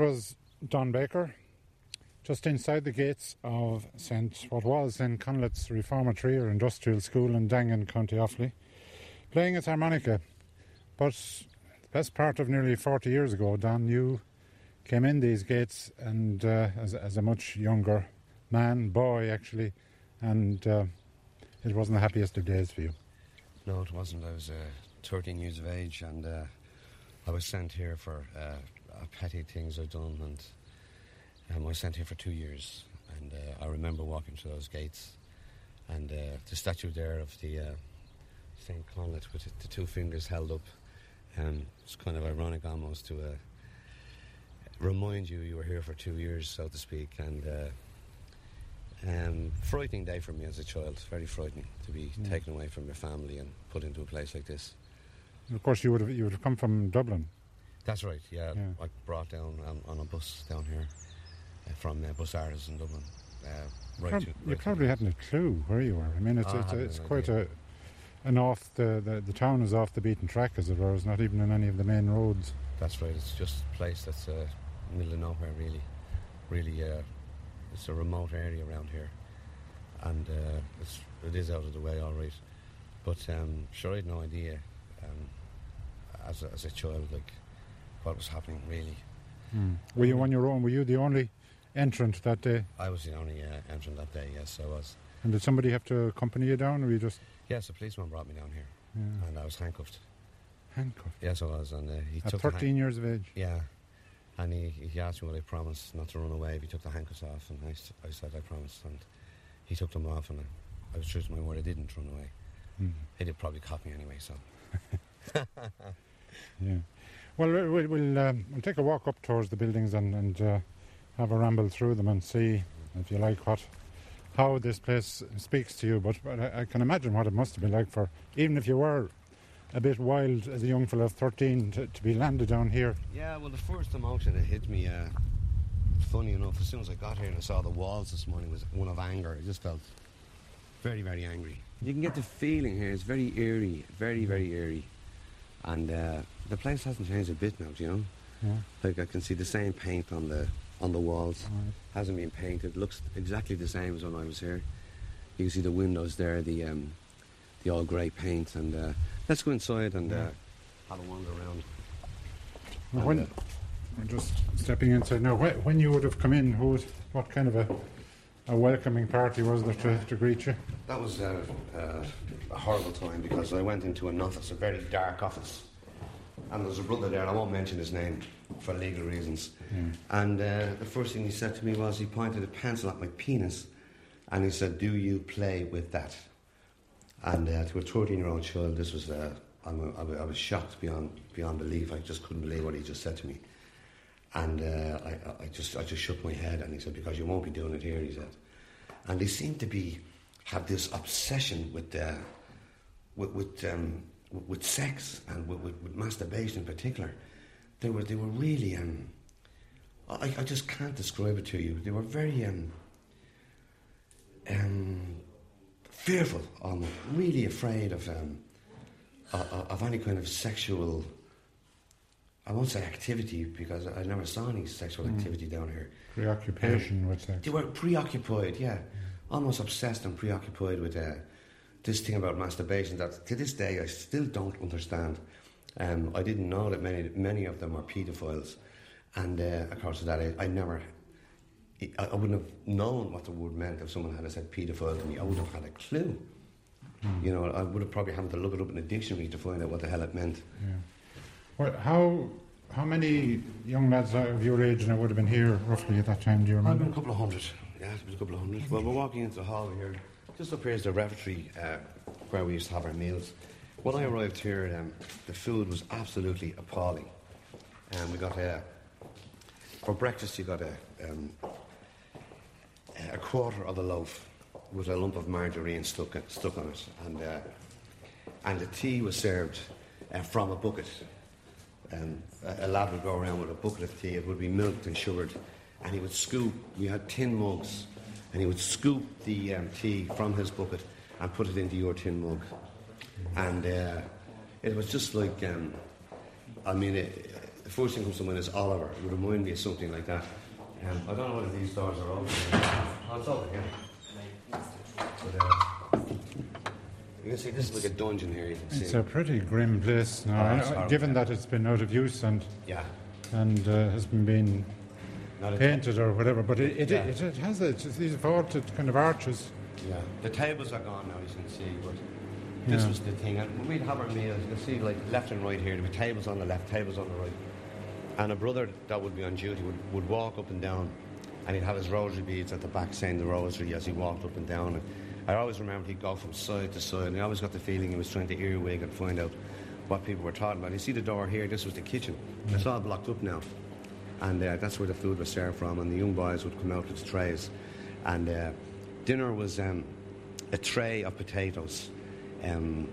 was Don Baker, just inside the gates of St. what was then Conleth's Reformatory or Industrial School in Daingean, County Offaly, playing his harmonica. But the best part of nearly 40 years ago, Don, you came in these gates and uh, as, as a much younger man, boy actually, and uh, it wasn't the happiest of days for you. No, it wasn't. I was uh, 13 years of age and uh, I was sent here for uh, petty things I'd done and um, I was sent here for two years. And uh, I remember walking through those gates and uh, the statue there of the uh, St. Conleth with the, two fingers held up. Um, it's kind of ironic almost to uh, remind you you were here for two years, so to speak. And uh, um, frightening day for me as a child, very frightening to be Mm. taken away from your family and put into a place like this. And of course, you would have you would have come from Dublin. That's right, yeah. Yeah. I brought down um, on a bus down here uh, from uh, Busáras in Dublin. Uh, right Prob- to, you right to- probably hadn't a clue where you were. I mean, it's I it's, it's quite idea. a an off the, the the town is off the beaten track, as it were. It's not even in any of the main roads. That's right. It's just a place that's uh, middle of nowhere, really. Really, uh, it's a remote area around here, and uh, it's it is out of the way, all right. But um, sure, I had no idea um, as a, as a child, like what was happening. Really, Were you on your own? Were you the only entrant that day? I was the only uh, entrant that day. Yes, I was. And did somebody have to accompany you down, or were you just Yes, a policeman brought me down here, yeah, and I was handcuffed. handcuffed Yes, I was, and uh, he at took the han- 13 years of age? Yeah. And he, he asked me would I promised not to run away if he took the handcuffs off, and I, I said I promised, and he took them off, and I, I was true to my word, I didn't run away. Mm. He did probably caught me anyway, so. Yeah. Well, we- we'll we'll, um, we'll take a walk up towards the buildings and and uh, have a ramble through them and see, if you like, what how this place speaks to you. But, but I, I can imagine what it must have been like for even if you were a bit wild as a young fellow of 13 to, to be landed down here. Yeah, well, the first emotion that hit me, uh, funny enough, as soon as I got here and I saw the walls this morning, was one of anger. I just felt very, very angry. You can get the feeling here, it's very eerie, very, very eerie. And uh, the place hasn't changed a bit now, do you know? Yeah. Like I can see the same paint on the on the walls. Right. Hasn't been painted. Looks exactly the same as when I was here. You can see the windows there, the um, the all grey paint. And uh, let's go inside and uh, have a wander around. And, when uh, I'm just stepping inside now, when you would have come in, who was, what kind of a, a welcoming party was there to, to greet you? That was uh, uh, a horrible time because I went into an office, a very dark office, and there's a brother there. and I won't mention his name for legal reasons. And uh, the first thing he said to me was he pointed a pencil at my penis, and he said, "Do you play with that?" And uh, to a 13-year-old child, this was uh, I'm a, I was shocked beyond beyond belief. I just couldn't believe what he just said to me. And uh, I, I just I just shook my head, and he said, "Because you won't be doing it here," he said. And they seem to be have this obsession with uh, with with, um, with sex and with, with, with masturbation in particular. They were they were really um, I, I just can't describe it to you. They were very um, um, fearful, almost really afraid of um, of, of any kind of sexual I won't say activity because I never saw any sexual activity down here. Preoccupation with sex. They were preoccupied, yeah, almost obsessed and preoccupied with uh, this thing about masturbation that to this day I still don't understand. Um, I didn't know that many many of them are paedophiles, and uh, of course, that I, I never. I, I wouldn't have known what the word meant if someone had said paedophile to me. I wouldn't have had a clue. You know, I would have probably had to look it up in a dictionary to find out what the hell it meant. Yeah. Well, how how many young lads of your age now would have been here roughly at that time? Do you remember? I've a couple of hundred. Yeah, it's been a couple of hundred. Well, we're walking into the hall here. Just up here is the refectory uh, where we used to have our meals. When I arrived here, um, the food was absolutely appalling. And we got a, for breakfast, you got a, um, a quarter of a loaf with a lump of margarine stuck, stuck on it. And, uh, and the tea was served uh, from a bucket. Um, a, lad would go around with a bucket of tea. It would be milked and sugared, and he would scoop. We had tin mugs, and he would scoop the um, tea from his bucket and put it into your tin mug. And uh, it was just like, um, I mean, it, the first thing comes to mind is Oliver. It would remind me of something like that. Um, I don't know whether these doors are open. Oh, it's over here. But, uh, you can see this is like a dungeon here. You can see. It's a pretty grim place now, Oh, I- given that it's been out of use and yeah. and uh, has been a painted or whatever. But it, it, Yeah. it, it has it, it's these vaulted kind of arches. Yeah. The tables are gone now, as you can see, but this Yeah. was the thing. And when we'd have our meals, you can see like left and right here, there were tables on the left, tables on the right. And a brother that would be on duty would, would walk up and down and he'd have his rosary beads at the back saying the rosary as he walked up and down. And I always remember he'd go from side to side and I always got the feeling he was trying to earwig and find out what people were talking about. You see the door here, this was the kitchen. It's all blocked up now. And uh, that's where the food was served from, and the young boys would come out with trays. And uh, dinner was um, a tray of potatoes. Um,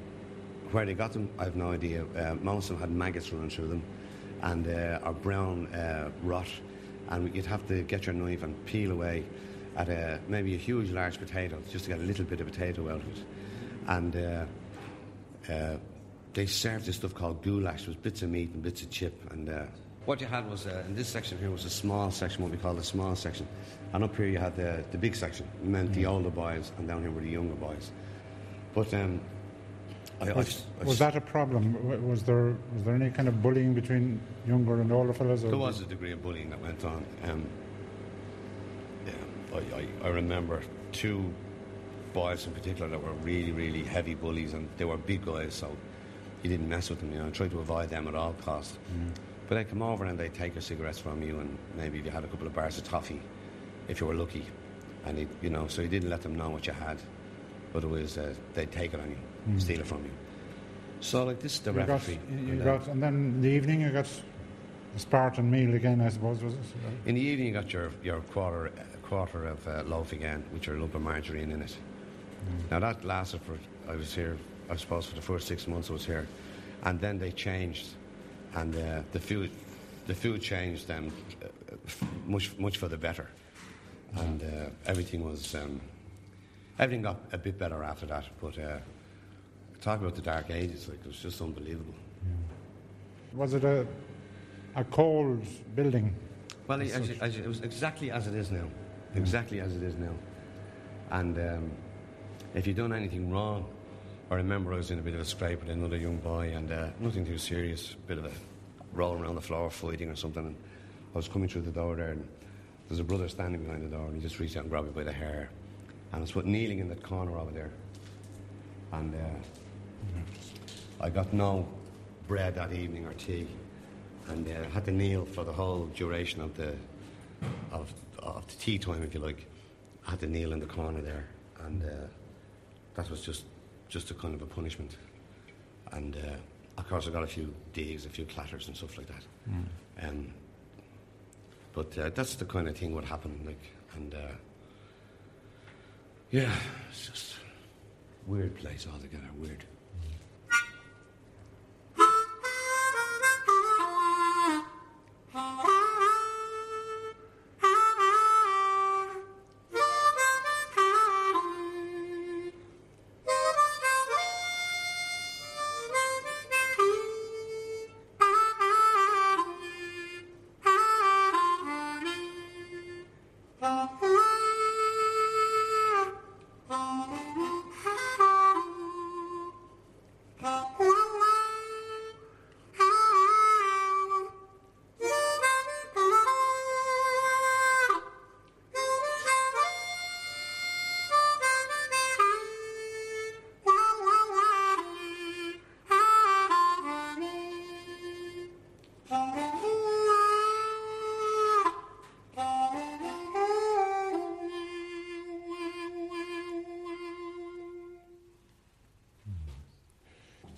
where they got them, I have no idea. Uh, most of them had maggots running through them, and uh, or brown uh, rot. And you'd have to get your knife and peel away at a, maybe a huge, large potato just to get a little bit of potato out of it. And uh, uh, they served this stuff called goulash, with bits of meat and bits of chip. And uh, what you had was, uh, in this section here was a small section, what we call the small section. And up here you had the, the big section, meant the older boys, and down here were the younger boys. But um, I, I, Was, I- was that a problem? Was there was there any kind of bullying between younger and older fellas? Or There was a degree of bullying that went on. Um, I, I, I remember two boys in particular that were really, really heavy bullies, and they were big guys, so you didn't mess with them. You know, I tried to avoid them at all costs. But they'd come over and they'd take your cigarettes from you, and maybe you had a couple of bars of toffee, if you were lucky, and it, you know, so you didn't let them know what you had, but it was uh, they'd take it on you, steal it from you. So like this is the you got, you and, uh, got, and then in the evening you got a Spartan meal again, I suppose. Was it? In the evening, you got your, your quarter quarter of uh, loaf again with your lump of margarine in it. Now that lasted for I was here, I suppose, for the first six months I was here, and then they changed, and uh, the food the food changed them uh, much much for the better, and uh, everything was um, everything got a bit better after that. But uh, talk about the dark ages, like it was just unbelievable. Was it a a cold building? Well, it, as, as, it was exactly as it is now. Exactly as it is now. And um, if you'd done anything wrong, I remember I was in a bit of a scrape with another young boy, and uh, nothing too serious, bit of a roll around the floor fighting or something. And I was coming through the door there, and there's a brother standing behind the door, and he just reached out and grabbed me by the hair. And I was kneeling in that corner over there. And uh, I got no bread that evening or tea, and uh, had to kneel for the whole duration of the of, of the tea time, if you like. I had to kneel in the corner there, and uh, that was just just a kind of a punishment. And uh, of course, I got a few digs, a few clatters, and stuff like that. Um, but uh, that's the kind of thing would happen, like, and uh, yeah, it's just weird place altogether, weird.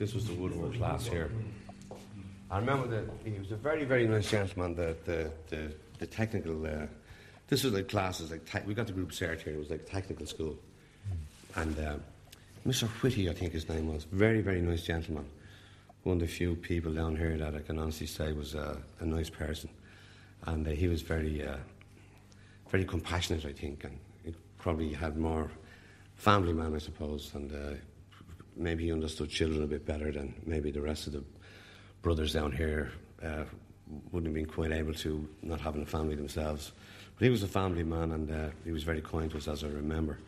This was the woodwork class here. I remember that he was a very, very nice gentleman. The the the, the technical. Uh, this was like classes like te- we got the group cert here. It was like technical school, and uh, Mr. Whitty, I think his name was, very, very nice gentleman. One of the few people down here that I can honestly say was uh, a nice person, and uh, he was very, uh, very compassionate, I think, and he probably had more family man, I suppose, and uh, maybe he understood children a bit better than maybe the rest of the brothers down here uh, wouldn't have been quite able to, not having a family themselves. But he was a family man, and uh, he was very kind to us, as I remember.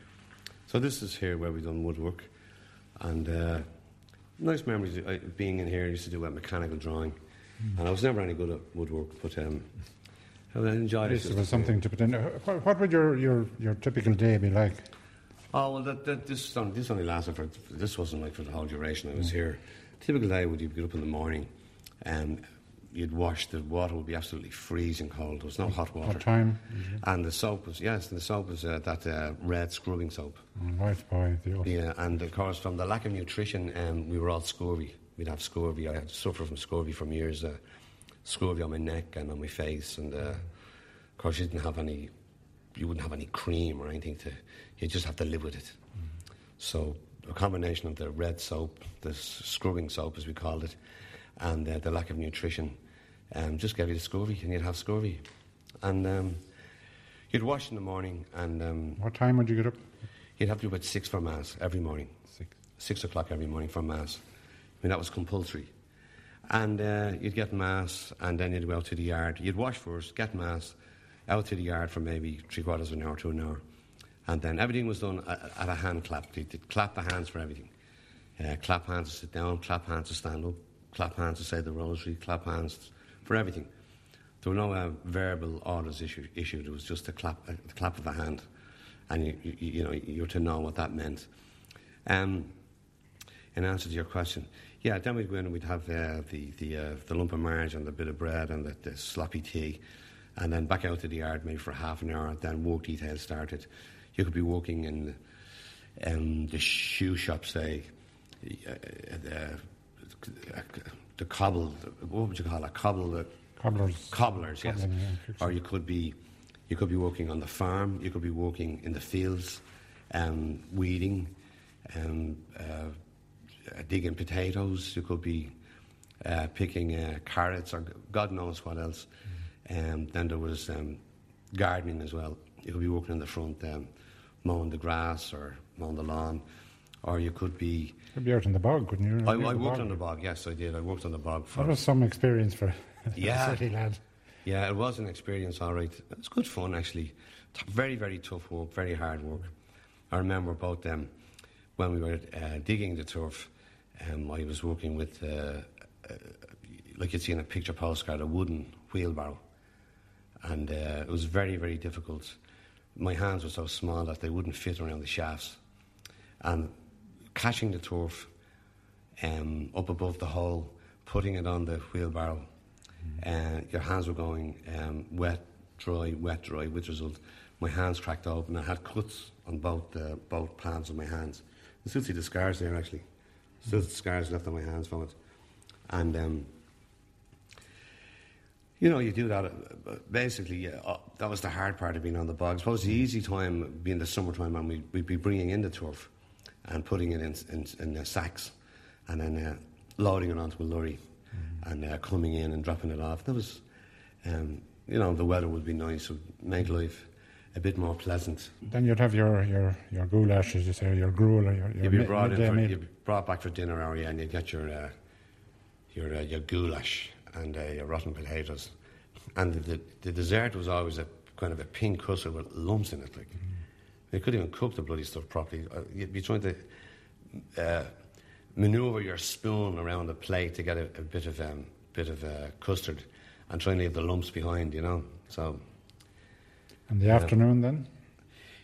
So this is here where we've done woodwork, and uh, nice memories of uh, being in here. I used to do a mechanical drawing, and I was never any good at woodwork, but um, I enjoyed it. there was something to put in. What, what would your, your, your typical day be like? Oh well, that, that, this only, this only lasted for this wasn't like for the whole duration I was here. Typical day would you get up in the morning, and you'd wash. The water would be absolutely freezing cold. There was no hot water. What time? And the soap was yes, and the soap was uh, that uh, red scrubbing soap. Mm, Right by the ocean. Yeah, and of course from the lack of nutrition, um, we were all scurvy. We'd have scurvy. I had to suffer from scurvy from years. Uh, scurvy on my neck and on my face, and uh, of course you didn't have any. You wouldn't have any cream or anything to. You just have to live with it. So a combination of the red soap, the scrubbing soap as we called it, and uh, the lack of nutrition, um, just gave you the scurvy, and you'd have scurvy, and um, you'd wash in the morning, and um, What time would you get up? you'd have to do about six for mass every morning Six. six o'clock every morning for mass. I mean, that was compulsory. And uh, you'd get mass, and then you'd go out to the yard. You'd wash first, get mass, out to the yard for maybe three quarters of an hour to an hour. And then everything was done at, a hand clap. They'd, they'd clap the hands for everything. Uh, clap hands to sit down, clap hands to stand up, clap hands to say the rosary, clap hands for everything. There were no uh, verbal orders issued, issued. It was just a clap, a clap of a hand. And you, you, you know, you were to know what that meant. Um, in answer to your question, yeah, then we'd go in and we'd have uh, the the, uh, the lump of marge and the bit of bread and the, the sloppy tea, and then back out to the yard maybe for half an hour. And then work detail started. You could be working in um, the shoe shop, say, uh, the, the cobble. What would you call it? Cobble. The, Cobblers. cobblers, yes. Cobbling, yeah. Or you could be, you could be working on the farm. You could be working in the fields, um, weeding, um, uh, uh, digging potatoes. You could be uh, picking uh, carrots or God knows what else. Um, then there was um, gardening as well. You could be working in the front, um, mowing the grass or mowing the lawn, or you could be. You'd be out in the bog, wouldn't you? I, I bog. on the bog. Yes, I did. I worked on the bog for That was some experience for Yeah. a city lad. Yeah, it was an experience, all right. It was good fun, actually. T- Very, very tough work, very hard work. I remember about them when we were uh, digging the turf. Um, I was working with, uh, uh, like you'd see in a picture postcard, a wooden wheelbarrow. And uh, it was very, very difficult. My hands were so small that they wouldn't fit around the shafts. And catching the turf um, up above the hole, putting it on the wheelbarrow, uh, your hands were going um, wet, dry, wet, dry, with result my hands cracked open. I had cuts on both uh, both palms of my hands. You still see the scars there, actually. Still scars left on my hands from it. And, um, you know, you do that. uh, Basically, uh, that was the hard part of being on the bog. I suppose the easy time being the summertime, and we'd, we'd be bringing in the turf and putting it in, in, in uh, sacks and then uh, loading it onto a lorry and uh, coming in and dropping it off. That was, um, you know, the weather would be nice, would make life a bit more pleasant. Then you'd have your, your, your goulash, as you say, your gruel, or your, your You'd be brought in for, you'd be brought back for dinner hour, yeah, and you'd get your uh, your uh, your goulash and uh, rotten potatoes, and the, the, the dessert was always a kind of a pink custard with lumps in it. Like they couldn't even cook the bloody stuff properly. Uh, you'd be trying to uh, maneuver your spoon around the plate to get a, a bit of um, bit of uh, custard, and try and leave the lumps behind. You know, so. In the afternoon, then?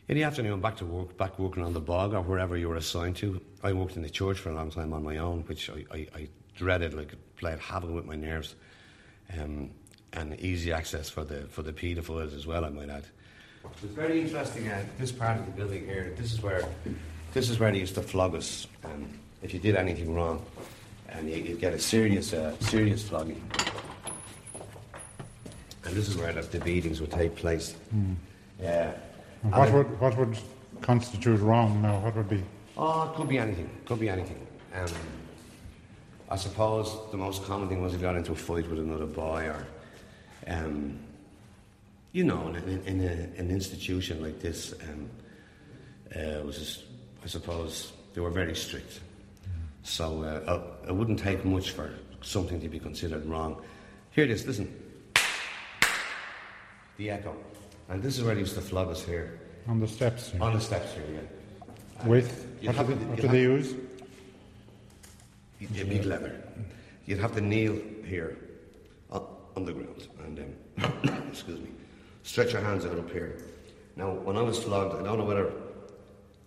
In the afternoon, back to work, back working on the bog or wherever you were assigned to. I worked in the church for a long time on my own, which I, I, I dreaded, like played havoc with my nerves. Um, and easy access for the for the paedophiles as well, I might add. It's very interesting. Uh, this part of the building here. This is where this is where they used to flog us um, if you did anything wrong. and you, you get a serious, uh, serious flogging. And this is where the, the beatings would take place. Yeah. And And what then- would what would constitute wrong now? What would be? Oh, it could be anything. Could be anything. Um, I suppose the most common thing was he got into a fight with another boy, or, um, you know, in, in, in a, an institution like this, um, uh, was just, I suppose they were very strict. So uh, uh, it wouldn't take much for something to be considered wrong. Here it is. Listen, the echo, and this is where they used to flog us here On the steps here. on the steps here. Yeah. With what, do have they, what do they use? A big leather. You'd have to kneel here on, on the ground and um, excuse me, stretch your hands out up here. Now, when I was flogged, I don't know whether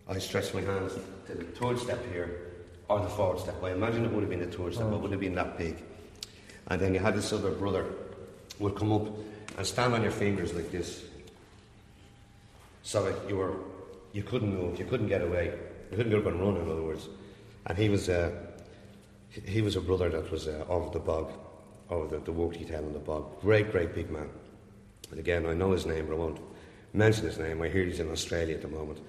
I stretched my hands to the third step here or the forward step. I imagine it would have been the third step. It wouldn't have been that big. And then you had this other brother would come up and stand on your fingers like this. So that you were, you couldn't move, you couldn't get away, you couldn't get up and run. In other words, and he was, uh, he- was a brother that was uh, of the bog, of the, work detail on the bog. Great, great big man. And again, I know his name, but I won't mention his name. I hear he's in Australia at the moment.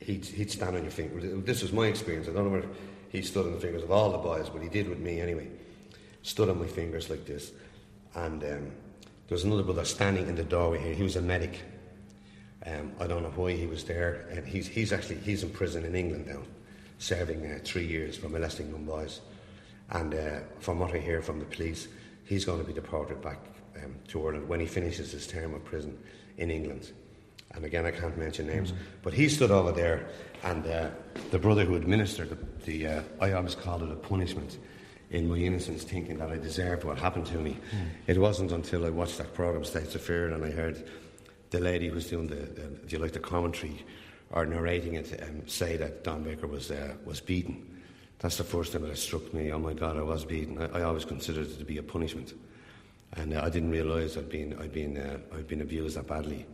He'd, he'd stand on your finger. This was my experience. I don't know whether he stood on the fingers of all the boys, but he did with me anyway. Stood on my fingers like this. And um, there was another brother standing in the doorway here. He was a medic. Um, I don't know why he was there. And he's, he's actually he's in prison in England now, serving uh, three years for molesting young boys. And uh, from what I hear from the police, he's going to be deported back um, to Ireland when he finishes his term of prison in England. And again, I can't mention names, but he stood over there, and uh, the brother who administered the, the uh, I always called it a punishment in my innocence, thinking that I deserved what happened to me. It wasn't until I watched that program, States of Fear, and I heard the lady who was doing the, do you like the commentary or narrating it um, say that Don Baker was uh, was beaten. That's the first time that it struck me. Oh my God, I was beaten. I, I always considered it to be a punishment, and uh, I didn't realise I'd been I'd been uh, I'd been abused that badly.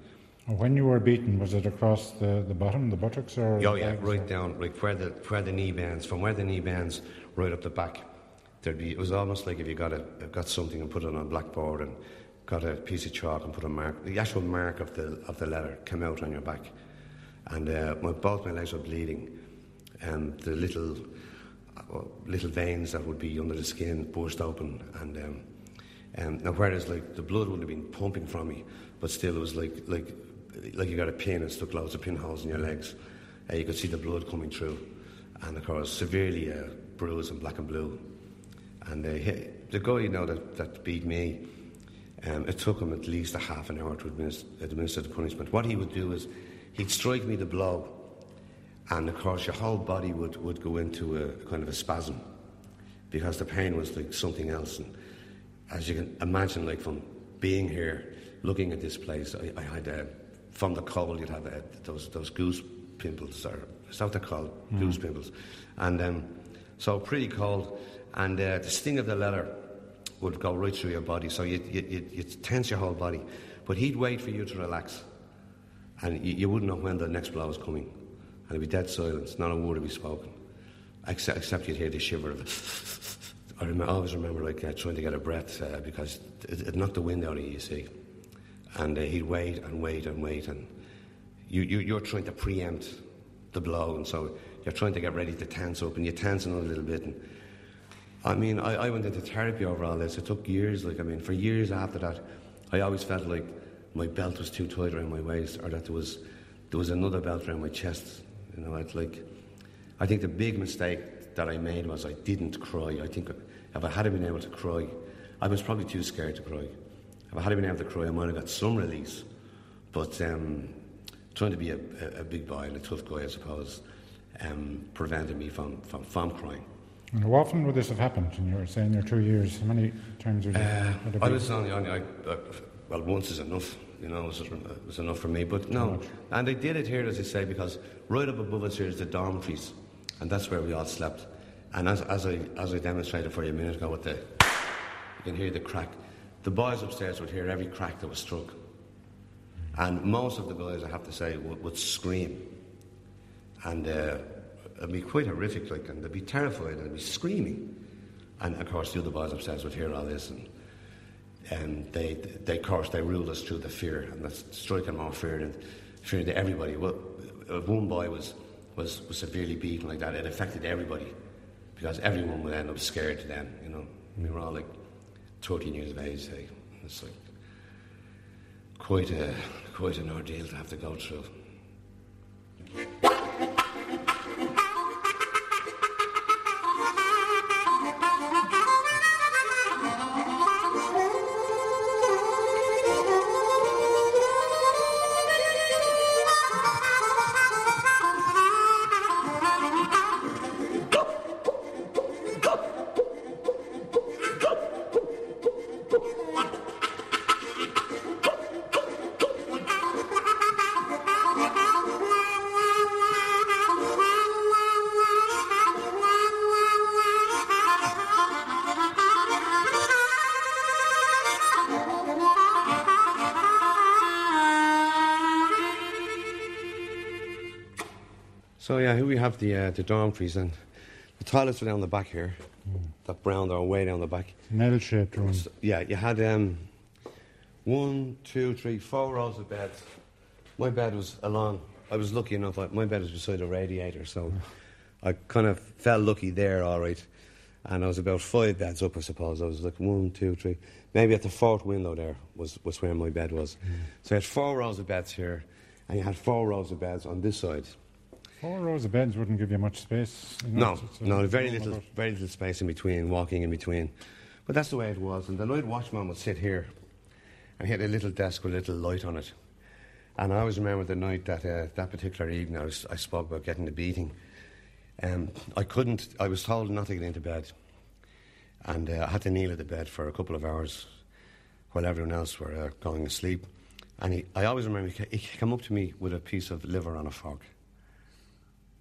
When you were beaten, was it across the, the bottom, the buttocks, or? Oh yeah, right or- down, like where the where the knee bends, from where the knee bends, right up the back. There'd be. It was almost like if you got a got something and put it on a blackboard and got a piece of chalk and put a mark. The actual mark of the of the letter came out on your back, and uh, my, both my legs were bleeding, and the little little veins that would be under the skin burst open, and um, um, now whereas like the blood would have been pumping from me, but still it was like like like you got a pin and stuck loads of pinholes in your legs. Uh, you could see the blood coming through, and of course severely uh, bruised and black and blue. And uh, he, the guy you know that, that beat me, um, it took him at least a half an hour to administer, administer the punishment. What he would do is he'd strike me the blow, and of course your whole body would, would go into a kind of a spasm because the pain was like something else. And as you can imagine, like from being here, looking at this place, I, I had uh, from the cold you'd have uh, those those goose pimples, or is that what they're called? Goose pimples, and um, so pretty cold. And uh, the sting of the leather would go right through your body, so you you you you'd tense your whole body. But he'd wait for you to relax, and you, you wouldn't know when the next blow was coming, and it'd be dead silence, not a word would be spoken, except, except you'd hear the shiver of it. I, always remember like uh, trying to get a breath uh, because it, it knocked the wind out of you, you see. And uh, he'd wait and wait and wait, and you, you, you're trying to preempt the blow, and so you're trying to get ready to tense up, and you tense a little bit. And I mean, I, I went into therapy over all this. It took years. Like I mean, for years after that, I always felt like my belt was too tight around my waist, or that there was there was another belt around my chest. You know, I'd like. I think the big mistake that I made was I didn't cry. I think if I had been able to cry, I was probably too scared to cry. If I had been able to cry, I might have got some release. But um, trying to be a, a, a big boy and a tough guy, I suppose, um, prevented me from, from, from crying. And how often would this have happened? And you were saying your two years. How many times you? Uh, it I was only, only I, uh, well, once is enough, you know, it was, it was enough for me. But no, and I did it here, as I say, because right up above us here is the dormitories, and that's where we all slept. And as, as, I, as I demonstrated for you a minute ago with the, you can hear the crack. The boys upstairs would hear every crack that was struck. And most of the guys, I have to say, would, would scream. And uh, it'd be quite horrific, like, and they'd be terrified and they'd be screaming. And of course, the other boys upstairs would hear all this, and and they, they, course, they ruled us through the fear, and that's striking more fear than fear to everybody. Well, one boy was, was, was severely beaten like that, it affected everybody because everyone would end up scared then, you know. We were all like 13 years of age, say. It's like quite, a, quite an ordeal to have to go through. Yeah, here we have the uh, the dormitories and the toilets are down the back here. That brown door way down the back. An L-shaped room. Yeah, you had um, one, two, three, four rows of beds. My bed was along. I was lucky enough. I, my bed was beside a radiator, so I kind of felt lucky there, all right. And I was about five beds up, I suppose. I was like one, two, three. Maybe at the fourth window there was, was where my bed was. So I had four rows of beds here, and you had four rows of beds on this side. Four rows of beds wouldn't give you much space. you know, No, it's- it's no, very little, about- very little space in between, walking in between. But that's the way it was. And the night watchman would sit here, and he had a little desk with a little light on it. And I always remember the night that uh, that particular evening I, was, I spoke about getting the beating. Um, I couldn't. I was told not to get into bed, and uh, I had to kneel at the bed for a couple of hours while everyone else were uh, going to sleep. And he, I always remember he he came up to me with a piece of liver on a fork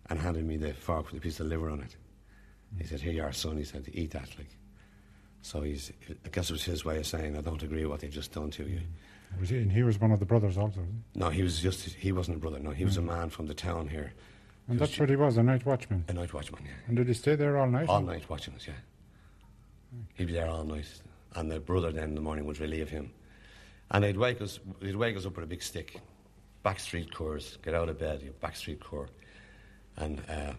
and handed me the fork with a piece of liver on it. He said, "Here you are, son." He said, "Eat that." Like, so he's. I guess it was his way of saying, "I don't agree with what they've just done to you." Was he, and he was one of the brothers also. he? No, he was just. He wasn't a brother. No, he was a hmm. man from the town here, And that's what he was, a night watchman. a night watchman. Yeah, And did he stay there all night? all night watching us. Yeah, he'd be there all night, and the brother then in the morning would relieve him, and he'd wake us. They'd wake us up with a big stick, backstreet curs. Get out of bed, you backstreet cur, and uh,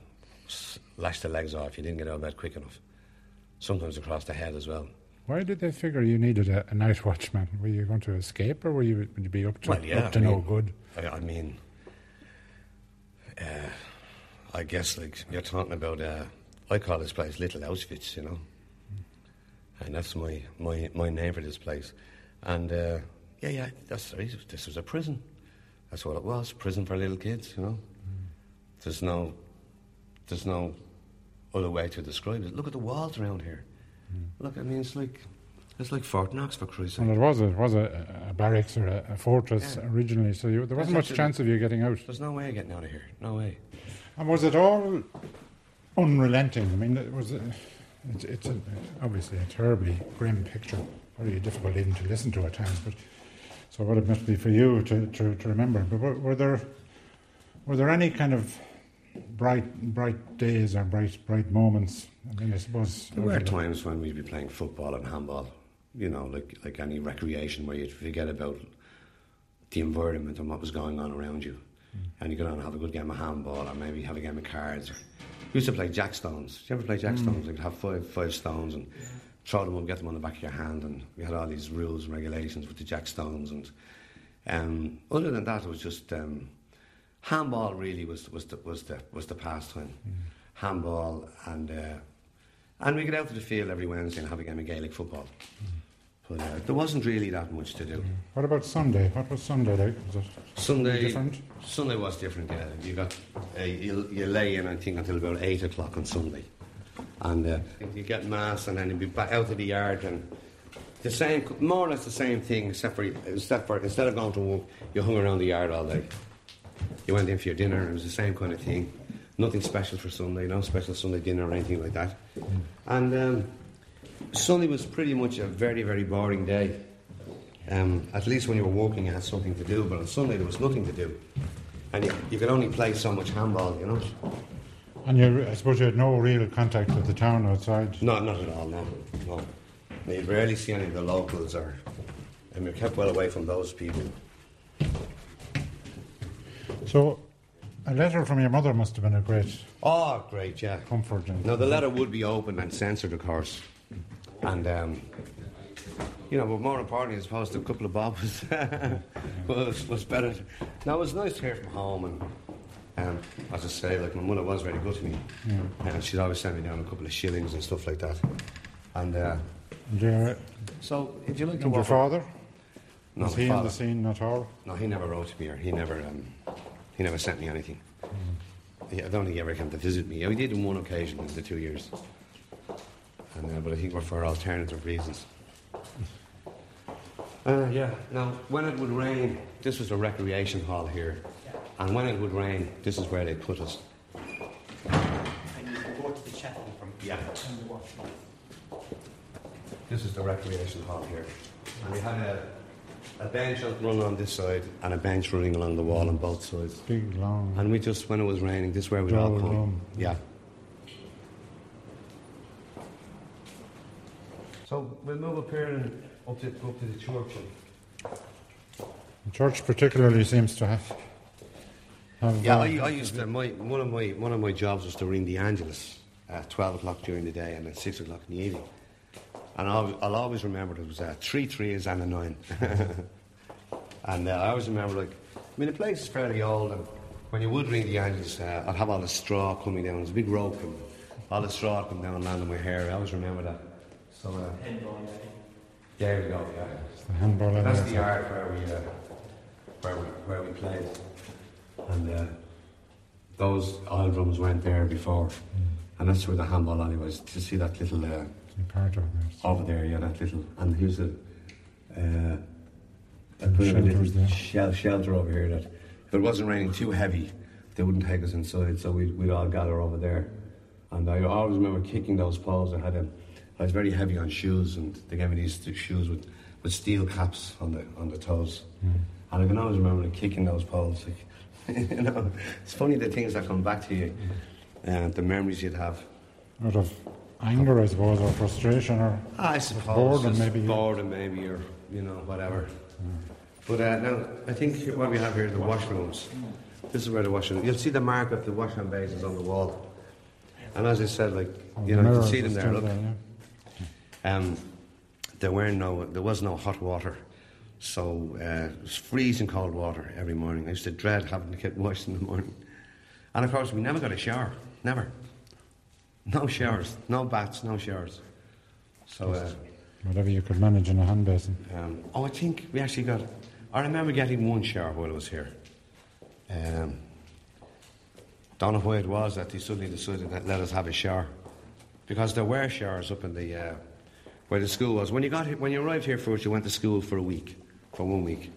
lash the legs off. You didn't get out of bed quick enough. Sometimes across the head as well. Why did they figure you needed a, a night watchman? Were you going to escape, or were you would you be up to Well, yeah, up to I no good? I, I mean, uh, I guess like you're talking about. Uh, I call this place Little Auschwitz, you know, and that's my my, my name for this place. And uh, yeah, yeah, that's. This was a prison. That's what it was. Prison for little kids, you know. There's no, there's no other way to describe it. Look at the walls around here. Hmm. Look, I mean, it's like it's like Fort Knox for Christ's sake. Well, it was a, it was a, a barracks or a, a fortress Yeah. originally, so you, there wasn't That's much chance of you getting out. There's no way of getting out of here. No way. And was it all unrelenting? I mean, it was a, it's, it's a, obviously a terribly grim picture, very difficult even to listen to at times. But so what it must be for you to, to, to remember. But were, were there were there any kind of bright bright days or bright bright moments? I mean, I suppose There were times when we'd be playing football and handball, you know, like like any recreation where you'd forget about the environment and what was going on around you. And you go down and have a good game of handball or maybe have a game of cards. We used to play jackstones. Did you ever play jackstones? Like have five five stones and throw them up, get them on the back of your hand and we had all these rules and regulations with the jackstones and um, other than that it was just um, handball really was was the was the was the pastime. Handball and uh, and we get out to the field every Wednesday and have a game of Gaelic football. But uh, there wasn't really that much to do. What about Sunday? What was Sunday like? Was Sunday different? Sunday was different. Yeah, you got uh, you, you lay in I think until about eight o'clock on Sunday, and uh, you get mass and then you'd be back out of the yard and the same, more or less the same thing, except for except for instead of going to work, you hung around the yard all day. You went in for your dinner. and It was the same kind of thing. Nothing special for Sunday. No special Sunday dinner or anything like that. And um, Sunday was pretty much a very very boring day. Um, at least when you were walking, you had something to do. But on Sunday, there was nothing to do, and you, you could only play so much handball, you know. And you, I suppose you had no real contact with the town outside. No, not at all, no. no. You rarely see any of the locals or. And we're kept well away from those people. So, a letter from your mother must have been a great Oh, great, yeah. comfort. And Now, the letter would be open and censored, of course. And, um, you know, but more importantly, I suppose a couple of bob was, was, was better. Now, it was nice to hear from home. And, um, as I say, like, my mother was very good to me. And she'd always send me down a couple of shillings and stuff like that. And uh, your, so, if you like to and your father? No, Was he in father. the scene at all? No, he never wrote to me or he never, um, he never sent me anything. He, I don't think he ever came to visit me. He did on one occasion in the two years. And, uh, but I think we're for alternative reasons. Uh, yeah, now, when it would rain, this was a recreation hall here. And when it would rain, this is where they put us. And you can go to the chapel from yeah. This is the recreation hall here. And we had a, a bench running on this side and a bench running along the wall on both sides. Big, long. And we just, when it was raining, this is where we'd all come. room. Yeah. So we'll move up here and up to, up to the church. The church particularly seems to have. have Yeah, uh, I, I used to. My one of my one of my jobs was to ring the Angelus at twelve o'clock during the day and at six o'clock in the evening. And I'll, I'll always remember there was uh, three threes and a nine. and uh, I always remember, like, I mean, the place is fairly old, and when you would ring the Angelus, uh, I'd have all the straw coming down. There's a big rope, and all the straw would come down and land on my hair. I always remember that. So, uh, there we go. Yeah. the handball That's the yard where we, uh, where we where we played, and uh, those oil drums went there before, and that's where the handball alley was. To see that little uh, part of it. over there, yeah, that little, and here's a, uh, I put a Shelters there. shel- shelter over here that if it wasn't raining too heavy, they wouldn't take us inside, so we'd, we'd all gather over there. And I always remember kicking those poles. I had a, I was very heavy on shoes, and they gave me these shoes with, with steel caps on the on the toes. Hmm. And I can always remember like, kicking those poles. Like, you know, it's funny the things that come back to you, and the memories you'd have. Out of anger, I suppose, or frustration, or I suppose boredom, maybe, yeah. boredom, maybe, or you know, whatever. But uh, now, I think what we have here are the washrooms. This is where the washroom. You'll see the mark of the washhand basins on the wall. And as I said, like you know, you can see them there. Look, yeah. um, there were no, there was no hot water, so uh, it was freezing cold water every morning. I used to dread having to get washed in the morning. And of course, we never got a shower. Never. No showers, no baths, no showers. So. Uh, Whatever you could manage in a hand basin. um, oh, I think we actually got. I remember getting one shower while I was here. Um, don't know why it was that they suddenly decided that let us have a shower, because there were showers up in the uh, where the school was. When you got here, when you arrived here first, you went to school for a week, for one week,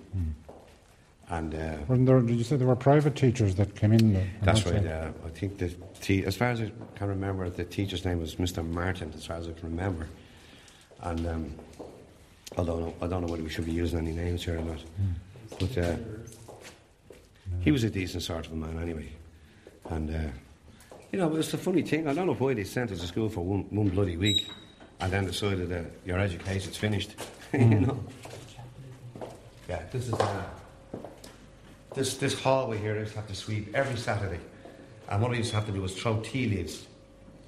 and uh, there, did you say there were private teachers that came in? there? that's right. Uh, I think the te- as far as I can remember, the teacher's name was Mr. Martin. As far as I can remember, and um, I don't know. I don't know whether we should be using any names here or not. But uh, he was a decent sort of a man, anyway. And uh, you know, it's a funny thing. I don't know why they sent us to school for one, one bloody week, and then decided that your education's finished. you know. Yeah, this is. Uh, this, this hallway here, I used to have to sweep every Saturday. And what I used to have to do was throw tea leaves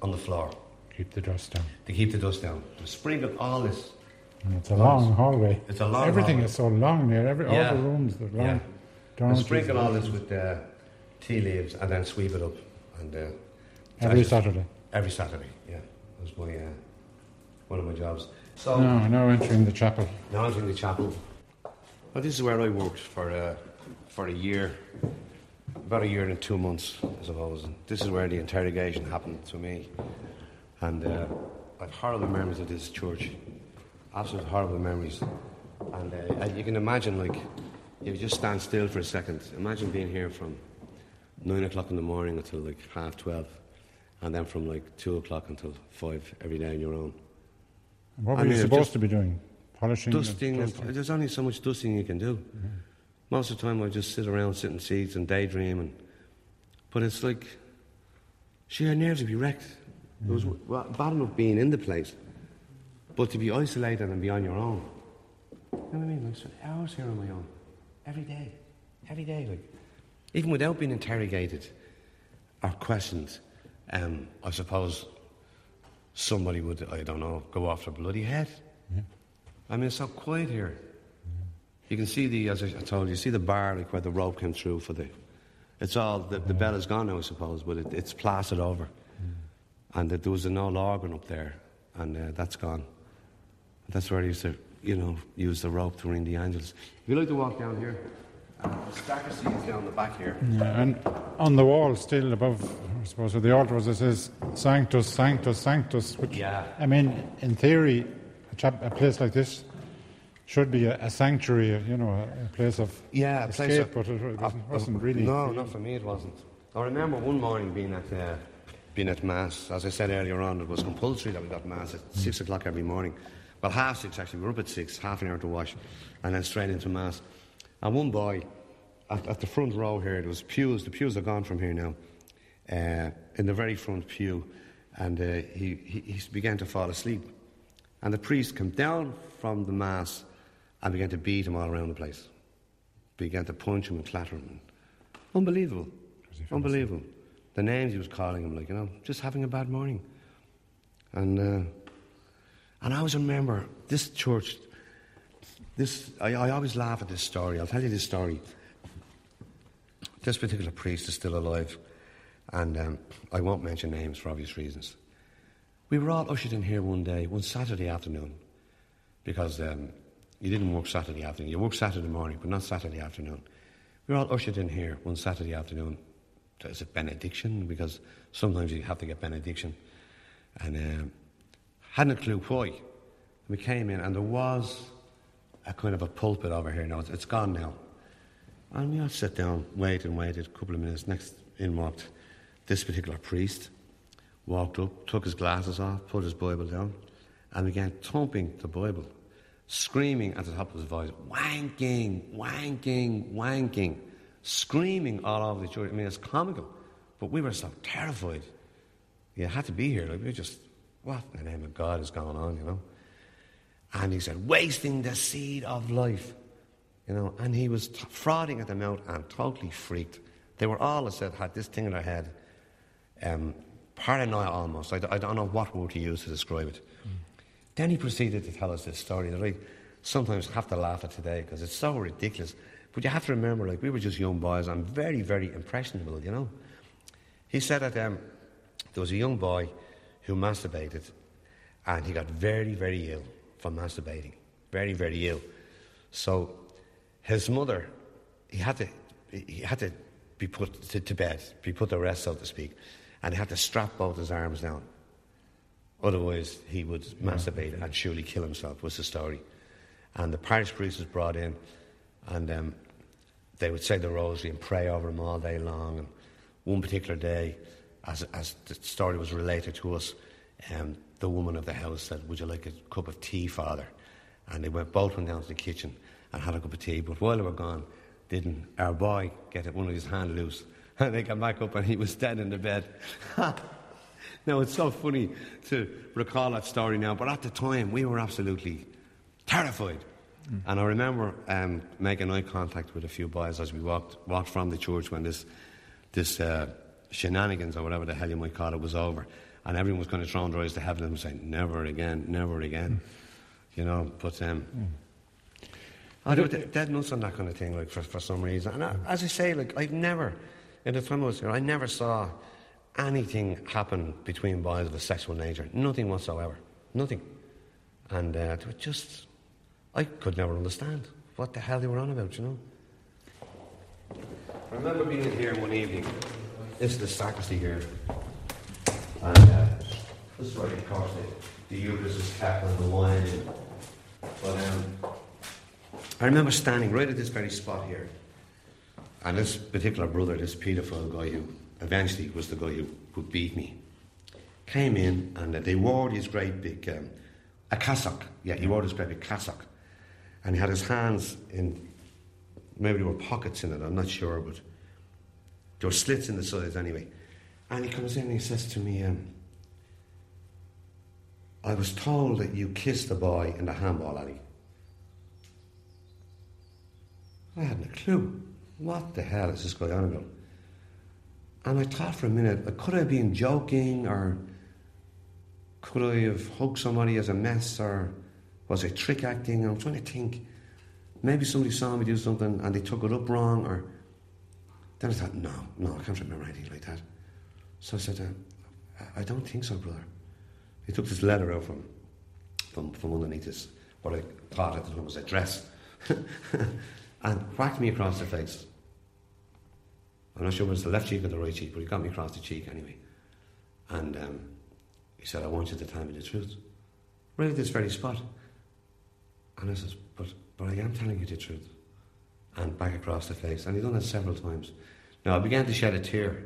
on the floor Keep the dust down. to keep the dust down. To sprinkle all this. And it's a long hallway. It's a long Everything hallway. is so long there. Every, Yeah. All the rooms, they're long. Yeah. And dormitories. sprinkle all this with uh, tea leaves and then sweep it up. And uh, Every just- Saturday. Every Saturday, yeah. That was my, uh, one of my jobs. So No, now entering the chapel. now entering the chapel. Well, this is where I worked for, uh, for a year, about a year and two months, I suppose. And this is where the interrogation happened to me. And uh, I've horrible memories of this church, absolute horrible memories. And uh, you can imagine, like, if you just stand still for a second, imagine being here from nine o'clock in the morning until like half twelve, and then from like two o'clock until five every day on your own. And what were you mean, it supposed to be doing? Polishing? Dusting, there's only so much dusting you can do. Most of the time, I just sit around, sit in seats, and daydream. And but it's like Sure, your nerves would be wrecked. It was well, bad enough being in the place, but to be isolated and be on your own. You know what I mean? Like, spent hours here on my own, every day, every day, like even without being interrogated or questioned. Um, I suppose somebody would, I don't know, go off their bloody head. I mean, it's so quiet here. You can see the, as I told you, you see the bar like where the rope came through for the. It's all the, the bell is gone now, I suppose, but it, it's plastered over, and that there was an old organ up there, and uh, that's gone. That's where they used to, you know, use the rope to ring the Angelus. If you like to walk down here, uh, the sacristy is down the back here. Yeah, and on the wall, still above, I suppose, where the altar was, it says Sanctus, Sanctus, Sanctus. Which, Yeah. I mean, in theory, a, chap, a place like this should be a, a sanctuary, you know, a, a place of Yeah, a place escape, of- but it, it wasn't, Uh, wasn't really. No, not for me. It wasn't. I remember one morning being at uh, being at mass. As I said earlier on, it was compulsory that we got mass at six o'clock every morning. Well, half six actually. We were up at six, half an hour to wash, and then straight into mass. And one boy at, at the front row here, it was pews. The pews are gone from here now. Uh, in the very front pew, and uh, he, he he began to fall asleep. And the priest came down from the mass and began to beat him all around the place began to punch him and clatter him. Unbelievable. Unbelievable. The names he was calling him, like, you know, just having a bad morning. And, uh, and I always remember this church, this, I, I always laugh at this story. I'll tell you this story. This particular priest is still alive, and um, I won't mention names for obvious reasons. We were all ushered in here one day, one Saturday afternoon, because um, you didn't work Saturday afternoon. You worked Saturday morning, but not Saturday afternoon. We were all ushered in here one Saturday afternoon. Is it benediction? Because sometimes you have to get benediction. And um, hadn't a clue why. We came in, and there was a kind of a pulpit over here now. It's, it's gone now. And we all sat down, waited and waited. A couple of minutes. Next in walked this particular priest. Walked up, took his glasses off, put his Bible down, and began thumping the Bible, screaming at the top of his voice, wanking, wanking, wanking, screaming all over the church. I mean, it's comical, but we were so terrified. You had to be here. Like, we were just, what in the name of God is going on, you know? And he said, wasting the seed of life. You know, and he was t- frothing at the mouth and totally freaked. They were all, I said, had this thing in their head, um, paranoia almost. I, don't know what word to use to describe it. Then he proceeded to tell us this story that I sometimes have to laugh at today because it's so ridiculous. But you have to remember, like, we were just young boys and very, very impressionable, you know. He said that um, there was a young boy who masturbated and he got very, very ill from masturbating. Very, very ill. So his mother, he had to, he had to be put to, to bed, be put to rest, so to speak, and he had to strap both his arms down. Otherwise, he would masturbate and surely kill himself, was the story. And the parish priest was brought in, and um, they would say the rosary and pray over him all day long. And one particular day, as, as the story was related to us, um, the woman of the house said, Would you like a cup of tea, Father? And they went, both went down to the kitchen and had a cup of tea. But while they were gone, didn't our boy get one of his hand loose? And they came back up and he was dead in the bed. now, it's so funny to recall that story now, but at the time, we were absolutely terrified. And I remember um, making eye contact with a few boys as we walked, walked from the church when this, this uh, shenanigans, or whatever the hell you might call it, was over. And everyone was kind of throwing their eyes to heaven and saying, never again, never again. You know, but um, I don't dead nuts on that kind of thing, like for, for some reason. And I, as I say, like I've never, in the time I was here, I never saw anything happen between boys of a sexual nature. Nothing whatsoever. Nothing. And uh, they were just, I could never understand what the hell they were on about, you know. I remember being in here one evening. This is the sacristy here. And uh, this is where, of course, the, the Eucharist is kept and the wine. in. But um, I remember standing right at this very spot here. And this particular brother, this paedophile guy who eventually was the guy who, who beat me, came in and they wore these great big, um, a cassock. Yeah, he wore this great big cassock. And he had his hands in, maybe there were pockets in it, I'm not sure, but there were slits in the sides anyway. And he comes in and he says to me, um, I was told that you kissed the boy in the handball alley. I hadn't a clue. What the hell is this guy on about? And I thought for a minute, could I have been joking or could I have hugged somebody as a mess or was it trick acting? I'm trying to think. Maybe somebody saw me do something and they took it up wrong or. Then I thought, no, no, I can't remember anything like that. So I said, uh, I don't think so, brother. He took this letter out from, from, from underneath this, what I thought at the time was a dress, and whacked me across the face. I'm not sure whether it's the left cheek or the right cheek, but he got me across the cheek anyway. And um, he said, I want you to tell me the truth. Right at this very spot. And I said, but, but I am telling you the truth. And back across the face. And he done that several times. Now, I began to shed a tear.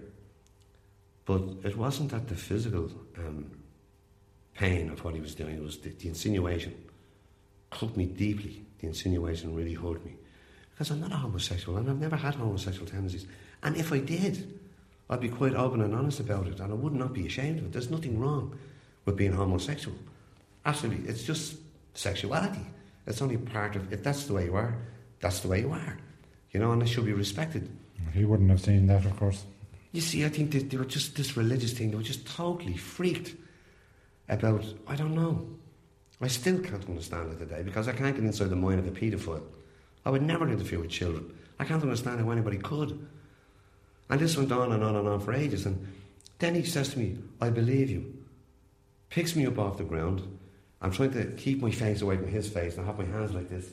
But it wasn't that the physical um, pain of what he was doing, it was the, the insinuation. Cut me deeply. The insinuation really hurt me. Because I'm not a homosexual and I've never had homosexual tendencies. And if I did, I'd be quite open and honest about it and I would not be ashamed of it. There's nothing wrong with being homosexual. Absolutely. It's just sexuality. It's only part of if that's the way you are, that's the way you are. You know, and it should be respected. He wouldn't have seen that, of course. You see, I think they, they were just this religious thing, they were just totally freaked about, I don't know. I still can't understand it today because I can't get inside the mind of a paedophile. I would never interfere with children. I can't understand how anybody could. And this went on and on and on for ages. And then he says to me, I believe you. Picks me up off the ground. I'm trying to keep my face away from his face and I have my hands like this.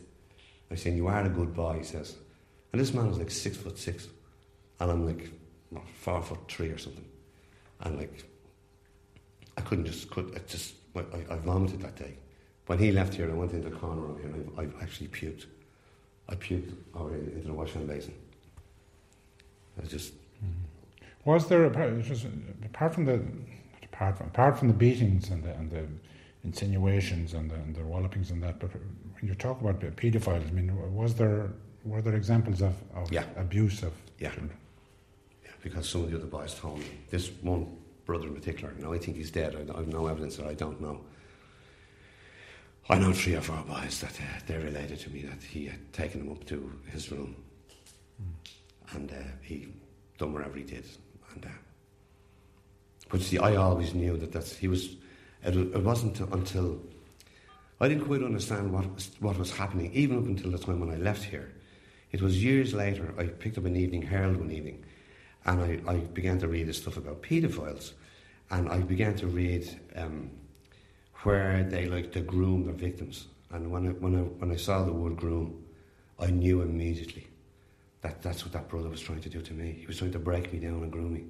I'm saying, You are a good boy, he says. And this man was like six foot six. And I'm like four foot three or something. And like, I couldn't just, could, I just, I, I vomited that day. When he left here, I went into the corner over here and I, I actually puked. I puked over into the washing basin. I just. Was there apart, from the apart from, apart from the beatings and the and the insinuations and the, and the wallopings and that, but when you talk about paedophiles, I mean, was there were there examples of, of Yeah. abuse of Yeah. children? Yeah, because some of the other boys told me. This one brother in particular, now I think he's dead. I, have no evidence that I don't know. I know three or four boys that uh, they're related to me that he had taken them up to his room and uh, he done whatever he did. And uh, but see, I always knew that that's he was. It, it wasn't until I didn't quite understand what what was happening, even up until the time when I left here. It was years later. I picked up an Evening Herald one evening, and I, I began to read this stuff about paedophiles, and I began to read um, where they like to groom their victims. And when I, when I when I saw the word groom, I knew immediately that that's what that brother was trying to do to me. He was trying to break me down and groom me.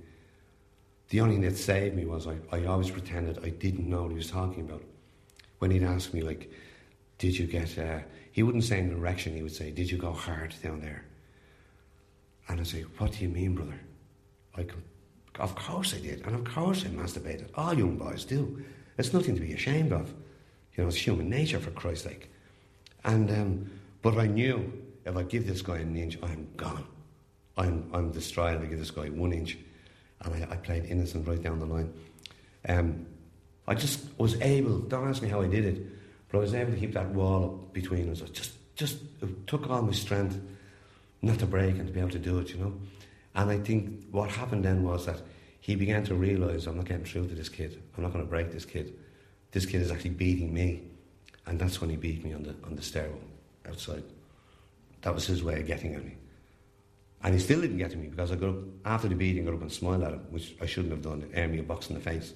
The only thing that saved me was I, I always pretended I didn't know what he was talking about. When he'd ask me, like, did you get, uh, he wouldn't say an erection, he would say, did you go hard down there? And I'd say, what do you mean, brother? Like, of course I did, and of course I masturbated. All young boys do. It's nothing to be ashamed of. You know, it's human nature, for Christ's sake. And, um, but I knew if I give this guy an inch, I'm gone. I'm, I'm destroyed if I give this guy one inch. And I, I played innocent right down the line. Um, I just was able, don't ask me how I did it, but I was able to keep that wall up between us. I just, just took all my strength not to break and to be able to do it, you know. And I think what happened then was that he began to realise I'm not getting through to this kid. I'm not going to break this kid. This kid is actually beating me. And that's when he beat me on the, on the stairwell outside. That was his way of getting at me. And he still didn't get to me because I got up, after the beating, got up and smiled at him, which I shouldn't have done, it aimed me a box in the face.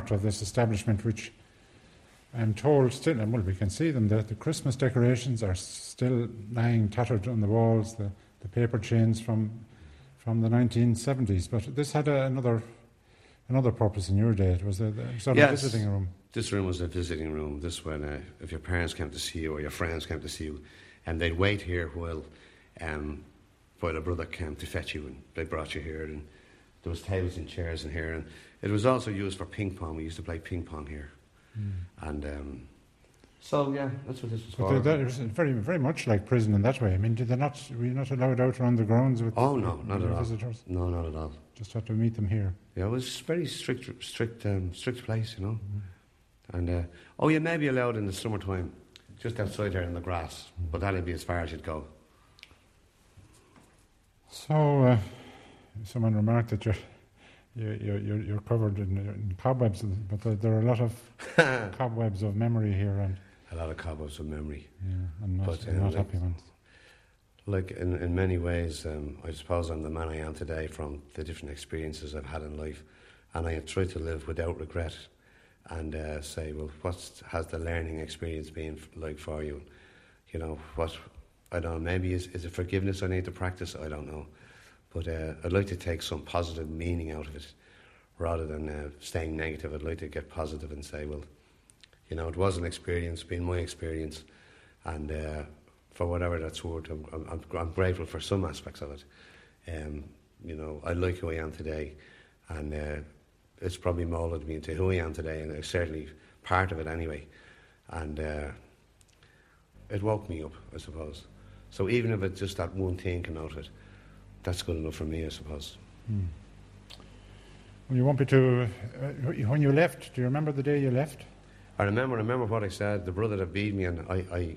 Part of this establishment, which I'm told still, and well, we can see them. The, the Christmas decorations are still lying tattered on the walls. The, the paper chains from from the 1970s. But this had a, another another purpose in your day. It was a, a sort Yes. of visiting room. This room was a visiting room. This when uh, if your parents came to see you or your friends came to see you, and they'd wait here while um, while a brother came to fetch you, and they brought you here, and there was tables and chairs in here, and it was also used for ping pong. We used to play ping pong here, and um, so yeah, that's what this was But for. they- that was very very much like prison in that way. I mean, did they not? Were you not allowed out around the grounds with? oh no, not your at all. Visitors, No, not at all. just had to meet them here. Yeah, it was very strict, strict, um, strict place, you know. And uh, oh, you may be allowed in the summertime, just outside there in the grass, but that'd be as far as you'd go. So, uh, someone remarked that you're, you're, you're, you're- you're covered in, in cobwebs, but there, there are a lot of cobwebs of memory here and, A lot of cobwebs of memory. yeah, and not, But, and uh, not like- happy ones. Like in, in many ways, um, I suppose I'm the man I am today from the different experiences I've had in life, and I have tried to live without regret, and uh, say, well, what has the learning experience been like for you? You know, what I don't know. Maybe is is it forgiveness I need to practice? I don't know, but uh, I'd like to take some positive meaning out of it, rather than uh, staying negative. I'd like to get positive and say, well, you know, it was an experience, been my experience, and uh, for whatever that's worth, I'm, I'm, I'm- grateful for some aspects of it. Um, you know, I like who I am today, and uh, it's probably molded me into who I am today, and it's certainly part of it anyway. And uh, it woke me up, I suppose. So even if it's just that one thing came out of it, that's good enough for me, I suppose. Well, you won't be too. Uh, when you left, do you remember the day you left? I remember, I remember what I said. The brother that beat me, and I, I,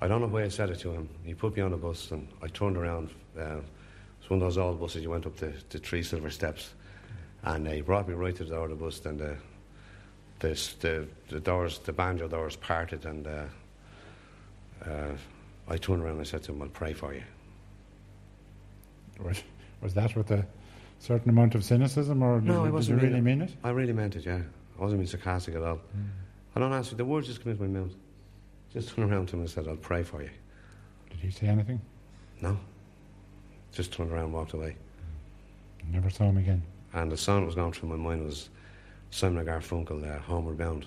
I don't know why I said it to him. He put me on a bus, and I turned around. Uh, it's one of those old buses. You went up the, the three silver steps, and he brought me right to the door of the bus. Then the, the, the, the doors, the banjo doors parted, and uh, uh, I turned around and I said to him, "I'll pray for you." Was, was that with a certain amount of cynicism, or did, No, I you- wasn't you really meaning mean it? I really meant it. Yeah, I wasn't being sarcastic at all. I don't answer. The words just come into my mouth. Just turned around to him and said, "I'll pray for you." Did he say anything? No. Just turned around and walked away. Never saw him again. And the song that was going through my mind was Simon and Garfunkel, uh, Homeward Bound.